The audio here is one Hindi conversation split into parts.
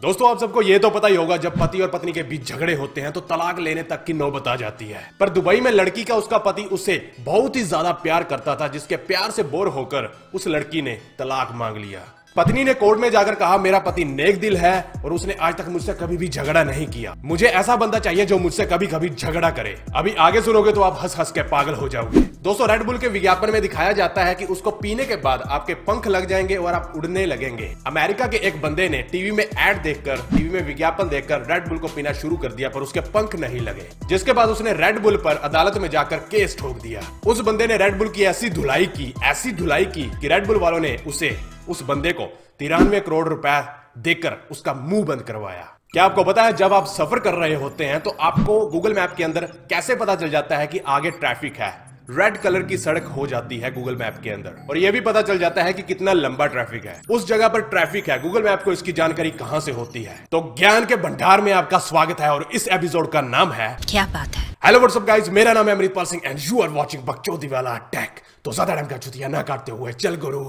दोस्तों, आप सबको ये तो पता ही होगा, जब पति और पत्नी के बीच झगड़े होते हैं तो तलाक लेने तक की नौबत आ जाती है। पर दुबई में लड़की का उसका पति उसे बहुत ही ज़्यादा प्यार करता था, जिसके प्यार से बोर होकर उस लड़की ने तलाक मांग लिया। पत्नी ने कोर्ट में जाकर कहा, मेरा पति नेक दिल है और उसने आज तक मुझसे कभी भी झगड़ा नहीं किया। मुझे ऐसा बंदा चाहिए जो मुझसे कभी कभी झगड़ा करे। अभी आगे सुनोगे तो आप हंस हंस के पागल हो जाओगे दोस्तों रेड बुल के विज्ञापन में दिखाया जाता है कि उसको पीने के बाद आपके पंख लग जाएँगे और आप उड़ने लगेंगे। अमेरिका के एक बंदे ने टीवी में एड देखकर, टीवी में विज्ञापन देखकर रेड बुल को पीना शुरू कर दिया, पर उसके पंख नहीं लगे। जिसके बाद उसने रेड बुल पर अदालत में जाकर केस ठोक दिया। उस बंदे ने रेड बुल की ऐसी धुलाई की, ऐसी धुलाई की कि रेड बुल वालों ने उसे उस बंदे को तिरानवे करोड़ रुपए देकर उसका मुँह बंद करवाया। क्या आपको पता है जब आप सफ़र कर रहे होते हैं तो आपको गूगल मैप के अंदर कैसे पता चल जाता है कि आगे ट्रैफ़िक है? रेड कलर की सड़क हो जाती है गूगल मैप के अंदर। और यह भी पता चल जाता है कि कितना लंबा ट्रैफ़िक है। उस जगह पर ट्रैफ़िक है। गूगल मैप को इसकी जानकारी कहाँ से होती है? तो ज्ञान के भंडार में आपका स्वागत है और इस एपिसोड का नाम है क्या बात है? हेलो व्हाट्सअप गाइस मेरा नाम है Amritpal Singh and you are watching बकचोदी वाला अटैक तो ज़्यादा टाइम का चुतिया ना काटते हुए चल गुरु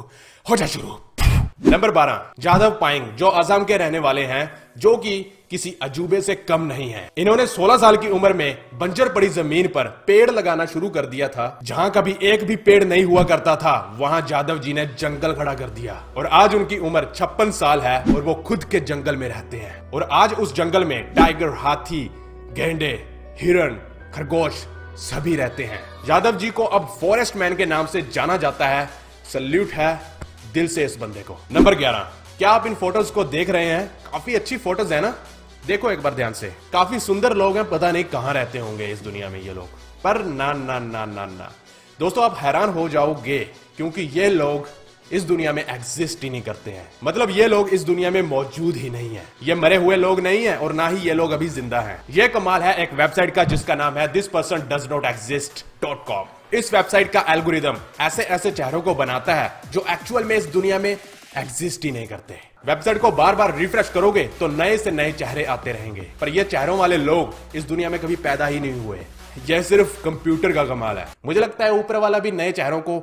हो जा शुरू। नंबर बारह, जाधव पाइंग जो असम के रहने वाले हैं, जो कि किसी अजूबे से कम नहीं है। इन्होंने 16 साल की उम्र में बंजर पड़ी ज़मीन पर पेड़ लगाना शुरू कर दिया था। जहाँ कभी एक भी पेड़ नहीं हुआ करता था, वहाँ जादव जी ने जंगल खड़ा कर दिया। और आज उनकी उम्र छप्पन साल है और वो खुद के जंगल में रहते हैं। और आज उस जंगल में टाइगर, हाथी, गेंडे, हिरण, खरगोश सभी रहते हैं। यादव जी को अब फॉरेस्ट मैन के नाम से जाना जाता है। सल्यूट है दिल से इस बंदे को। नंबर 11 क्या आप इन फ़ोटोज़ को देख रहे हैं? काफ़ी अच्छी फ़ोटोज़ है ना? देखो एक बार ध्यान से। काफ़ी सुंदर लोग हैं, पता नहीं कहाँ रहते होंगे इस दुनिया में ये लोग। पर ना ना ना ना ना। दोस्तों, आप हैरान हो जाओगे, क्योंकि ये लोग इस दुनिया में एग्जिस्ट ही नहीं करते हैं। मतलब ये लोग इस दुनिया में मौजूद ही नहीं है। ये मरे हुए लोग नहीं है और ना ही ये लोग अभी ज़िंदा हैं। ये कमाल है एक वेबसाइट का जिसका नाम है this person does not exist dot com इस वेबसाइट का एल्गोरिदम ऐसे ऐसे चेहरों को बनाता है जो एक्चुअल में इस दुनिया में एग्जिस्ट ही नहीं करते वेबसाइट को बार बार रिफ्रेश करोगे तो नए से नए चेहरे आते रहेंगे। पर ये चेहरों वाले लोग इस दुनिया में कभी पैदा ही नहीं हुए यह सिर्फ़ कंप्यूटर का कमाल है। मुझे लगता है ऊपर वाला भी नए चेहरों को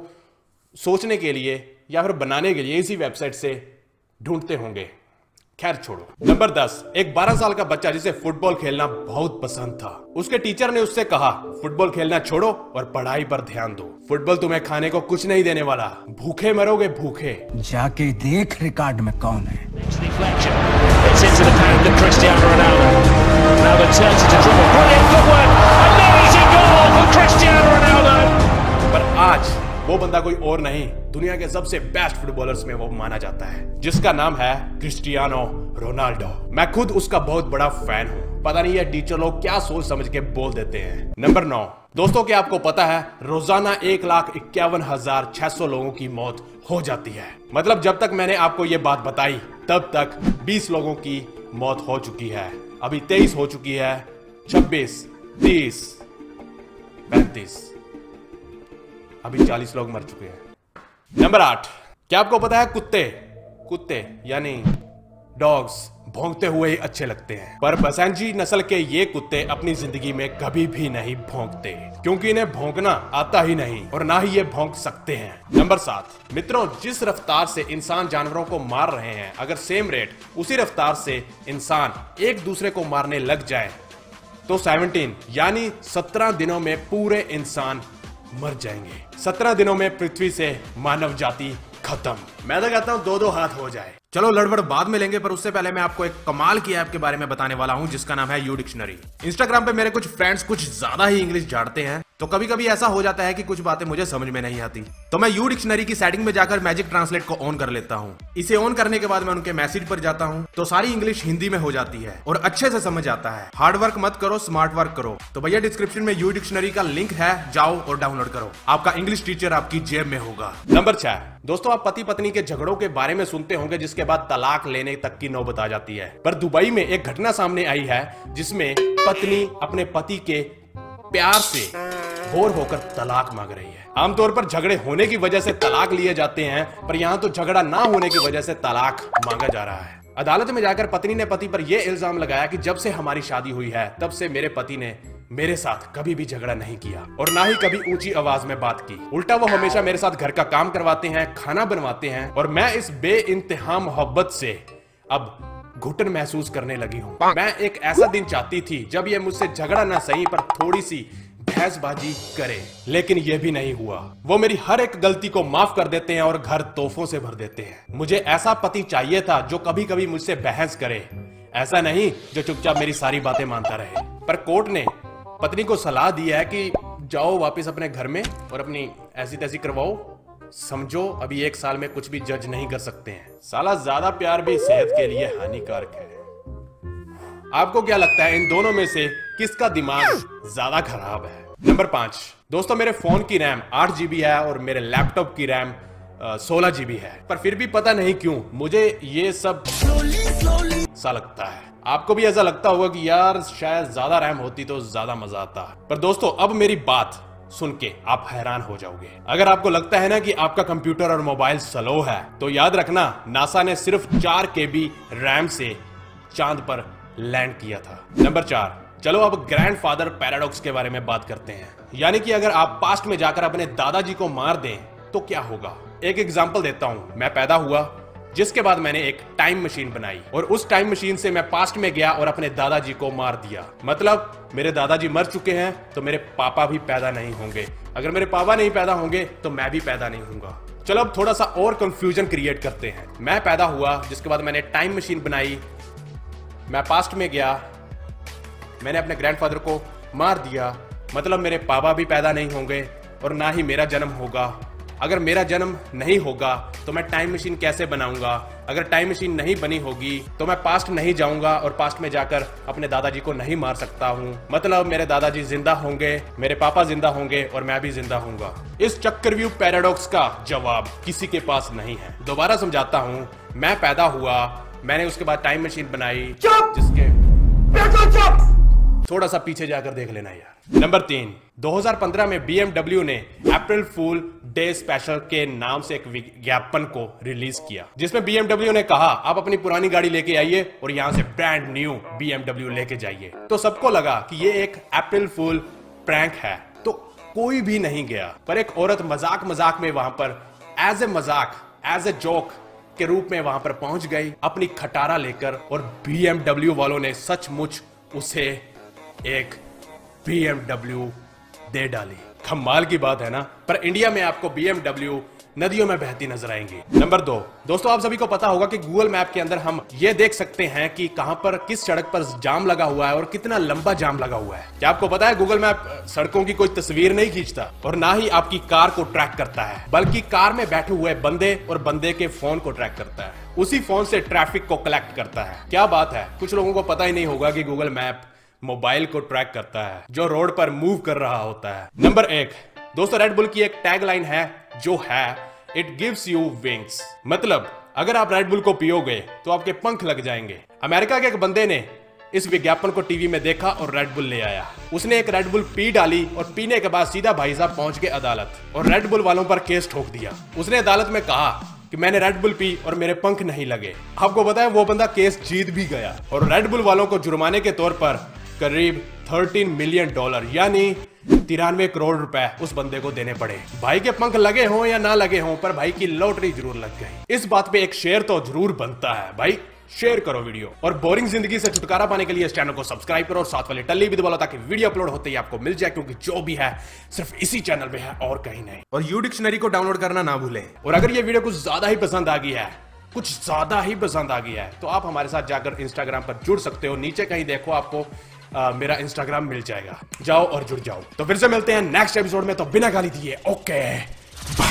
सोचने के लिए या फिर बनाने के लिए इसी वेबसाइट से ढूंढते होंगे। खैर छोड़ो। नंबर दस एक 12 साल का बच्चा जिसे फुटबॉल खेलना बहुत पसंद था। उसके टीचर ने उससे कहा फुटबॉल खेलना छोड़ो और पढ़ाई पर ध्यान दो। फुटबॉल तुम्हें खाने को कुछ नहीं देने वाला। भूखे मरोगे भूखे। जाके देख रिकॉर्ड में कौन है. पर आज वो बंदा कोई और नहीं दुनिया के सबसे बेस्ट फुटबॉलर्स में वो माना जाता है जिसका नाम है क्रिस्टियानो रोनाल्डो। मैं खुद उसका बहुत बड़ा फ़ैन हूँ। पता नहीं ये टीचर लोग क्या सोच समझ के बोल देते हैं। नंबर नौ। दोस्तों क्या आपको पता है रोज़ाना एक लाख इक्यावन हज़ार छह सौ लोगों की मौत हो जाती है। मतलब जब तक मैंने आपको ये बात बताई तब तक 20 लोगों की मौत हो चुकी है। अभी 23 हो चुकी है 26, 30, 35 अभी 40 लोग मर चुके हैं। नंबर आठ, क्या आपको पता है कुत्ते कुत्ते, यानी डॉग्स भौंकते हुए ही अच्छे लगते हैं। पर बसंजी नस्ल के ये कुत्ते अपनी ज़िंदगी में कभी भी नहीं भौंकते, क्योंकि इन्हें भौंकना आता ही नहीं और ना ही ये भौंक सकते हैं। नंबर सात, मित्रों, जिस रफ्तार से इंसान जानवरों को मार रहे हैं, अगर सेम रेट उसी रफ्तार से इंसान एक दूसरे को मारने लग जाए तो 17 यानी 17 दिनों में पूरे इंसान मर जाएँगे। 17 दिनों में पृथ्वी से मानव जाति खत्म। मैं तो कहता हूँ दो दो हाथ हो जाए। चलो लड़बड़ बाद में लेंगे, पर उससे पहले मैं आपको एक कमाल की ऐप के बारे में बताने वाला हूँ, जिसका नाम है यू डिक्शनरी इंस्टाग्राम पे मेरे कुछ फ्रेंड्स कुछ ज़्यादा ही इंग्लिश झाड़ते हैं। तो कभी कभी ऐसा हो जाता है कि कुछ बातें मुझे समझ में नहीं आती। तो मैं यू डिक्शनरी की सेटिंग में जाकर मैजिक ट्रांसलेट को ऑन कर लेता हूँ। इसे ऑन करने के बाद मैं उनके मैसेज पर जाता हूँ। तो सारी इंग्लिश हिंदी में हो जाती है और अच्छे से समझ आता है। हार्ड वर्क मत करो स्मार्ट वर्क करो। तो भैया डिस्क्रिप्शन में यू डिक्शनरी का लिंक है, जाओ और डाउनलोड करो। आपका इंग्लिश टीचर आपकी जेब में होगा। नंबर छह। दोस्तों, आप पति पत्नी के झगड़ों के बारे में सुनते होंगे, जिसके बाद तलाक लेने तक की नौबत आ जाती है। पर दुबई में एक घटना सामने आई है, जिसमें पत्नी अपने पति के प्यार से बोर होकर तलाक मांग रही है। आमतौर पर झगड़े होने की वजह से तलाक लिए जाते हैं, पर यहाँ तो झगड़ा ना होने की वजह से तलाक मांगा जा रहा है। अदालत में जाकर पत्नी ने पति पर यह इल्ज़ाम लगाया कि जब से हमारी शादी हुई है, तब से मेरे पति ने मेरे साथ कभी भी झगड़ा नहीं किया और ना ही कभी ऊँची आवाज़ में बात की। उल्टा वो हमेशा मेरे साथ घर का काम करवाते हैं, खाना बनवाते हैं और मैं इस बे मोहब्बत से अब घुटन महसूस करने लगी हूँ। मैं एक ऐसा दिन चाहती थी जब ये मुझसे झगड़ा ना सही, पर थोड़ी सी बहसबाजी करे। लेकिन ये भी नहीं हुआ। वो मेरी हर एक गलती को माफ़ कर देते हैं और घर तोहफों से भर देते हैं। मुझे ऐसा पति चाहिए था जो कभी कभी मुझसे बहस करे। ऐसा नहीं जो चुपचाप मेरी सारी बातें मानता रहे। पर कोर्ट ने पत्नी को सलाह दी है कि जाओ वापस अपने घर में और अपनी ऐसी तैसी करवाओ। समझो, अभी एक साल में कुछ भी जज नहीं कर सकते हैं। साला ज़्यादा प्यार भी सेहत के लिए हानिकारक है। आपको क्या लगता है इन दोनों में से किसका दिमाग ज़्यादा खराब है? नंबर पाँच, दोस्तों, मेरे फ़ोन की रैम आठ जीबी है और मेरे लैपटॉप की रैम सोलह जीबी है। पर फिर भी पता नहीं क्यों, मुझे ये सब सा लगता है। आपको भी ऐसा लगता होगा कि यार, शायद ज़्यादा रैम होती तो ज़्यादा मज़ा आता। पर दोस्तों, अब मेरी बात। सुन के आप हैरान हो जाओगे। अगर आपको लगता है ना कि आपका कंप्यूटर और मोबाइल स्लो है तो याद रखना, नासा ने सिर्फ़ चार के बी रैम से चाँद पर लैंड किया था। नंबर चार, चलो अब ग्रैंडफादर पैराडॉक्स के बारे में बात करते हैं। यानी कि अगर आप पास्ट में जाकर अपने दादाजी को मार दें तो क्या होगा? एक एग्ज़ाम्पल देता हूँ। मैं पैदा हुआ जिसके बाद मैंने एक टाइम मशीन बनाई और उस टाइम मशीन से मैं पास्ट में गया और अपने दादाजी को मार दिया। मतलब मेरे दादाजी मर चुके हैं तो मेरे पापा भी पैदा नहीं होंगे। अगर मेरे पापा नहीं पैदा होंगे तो मैं भी पैदा नहीं होऊँगा। चलो, अब थोड़ा सा और कंफ्यूजन क्रिएट करते हैं। मैं पैदा हुआ, जिसके बाद मैंने टाइम मशीन बनाई। मैं पास्ट में गया। मैंने अपने ग्रैंडफादर को मार दिया। मतलब मेरे पापा भी पैदा नहीं होंगे और ना ही मेरा जन्म होगा। अगर मेरा जन्म नहीं होगा तो मैं टाइम मशीन कैसे बनाऊँगा? अगर टाइम मशीन नहीं बनी होगी तो मैं पास्ट नहीं जाऊँगा और पास्ट में जाकर अपने दादाजी को नहीं मार सकता हूँ। मतलब मेरे दादाजी ज़िंदा होंगे मेरे पापा ज़िंदा होंगे और मैं भी ज़िंदा होऊँगा। इस चक्रव्यूह पैराडॉक्स का जवाब किसी के पास नहीं है। दोबारा समझाता हूँ मैं पैदा हुआ मैंने उसके बाद टाइम मशीन बनाई जिसके थोड़ा सा पीछे जाकर देख लेना यार। नंबर तीन 2015 में BMW ने अप्रैल फूल डे स्पेशल के नाम से एक विज्ञापन को रिलीज़ किया, जिसमें BMW ने कहा, आप अपनी पुरानी गाड़ी लेके आइए और यहाँ से ब्रांड न्यू BMW लेके जाइए। तो सबको लगा कि ये एक अप्रैल फूल प्रैंक है। तो कोई भी नहीं गया, पर एक औरत मज़ाक मज़ाक में वहाँ पर एज ए मज़ाक एज ए जोक के रूप में वहाँ पर पहुँच गई, अपनी खटारा लेकर और BMW वालों ने सचमुच उसे एक BMW दे डाली। कमाल की बात है ना, पर इंडिया में आपको BMW नदियों में बहती नज़र आएँगी। नंबर दो, दोस्तों, आप सभी को पता होगा कि गूगल मैप के अंदर हम ये देख सकते हैं कि कहाँ पर, किस सड़क पर जाम लगा हुआ है और कितना लंबा जाम लगा हुआ है। क्या आपको पता है गूगल मैप सड़कों की कोई तस्वीर नहीं खींचता और ना ही आपकी कार को ट्रैक करता है, बल्कि कार में बैठे हुए बंदे और बंदे के फ़ोन को ट्रैक करता है। उसी फ़ोन से ट्रैफ़िक को कलेक्ट करता है। क्या बात है? कुछ लोगों को पता ही नहीं होगा कि गूगल मैप मोबाइल को ट्रैक करता है, जो रोड पर मूव कर रहा होता है। नंबर एक, दोस्तों रेड बुल की एक टैग लाइन है, जो है इट गिव्स यू विंग्स मतलब अगर आप रेड बुल को पियोगे तो आपके पंख लग जाएँगे। अमेरिका के एक बंदे ने इस विज्ञापन को टीवी में देखा और रेड बुल ले आया। उसने एक रेड बुल पी डाली और पीने के बाद सीधा भाई साहब पहुँच गए अदालत और रेड बुल वालों पर केस ठोक दिया। उसने अदालत में कहा कि मैंने रेड बुल पी और मेरे पंख नहीं लगे। आपको है वो बंदा केस जीत भी गया और रेड बुल वालों को जुर्माने के तौर पर करीब 13 मिलियन डॉलर यानी तिरानवे करोड़ रुपए उस बंदे को देने पड़े। भाई के पंख लगे हों या ना लगे हों, पर भाई की लॉटरी ज़रूर लग गई। इस बात पे एक शेयर तो ज़रूर बनता है। भाई शेयर करो वीडियो। और बोरिंग ज़िंदगी से छुटकारा पाने के लिए इस चैनल को सब्सक्राइब करो और साथ वाले टल्ली भी दबाओ ताकि वीडियो अपलोड होते ही आपको मिल जाए, क्योंकि जो भी है सिर्फ़ इसी चैनल में है और कहीं नहीं। और यू डिक्शनरी को डाउनलोड करना ना भूलें। और अगर ये वीडियो कुछ ज़्यादा ही पसंद आ गई है, कुछ ज़्यादा ही पसंद आ गया है तो आप हमारे साथ जाकर इंस्टाग्राम पर जुड़ सकते हो। नीचे कहीं देखो आपको मेरा इंस्टाग्राम मिल जाएगा। जाओ और जुड़ जाओ। तो फिर से मिलते हैं नेक्स्ट एपिसोड में। तो बिना गाली दिए ओके बाय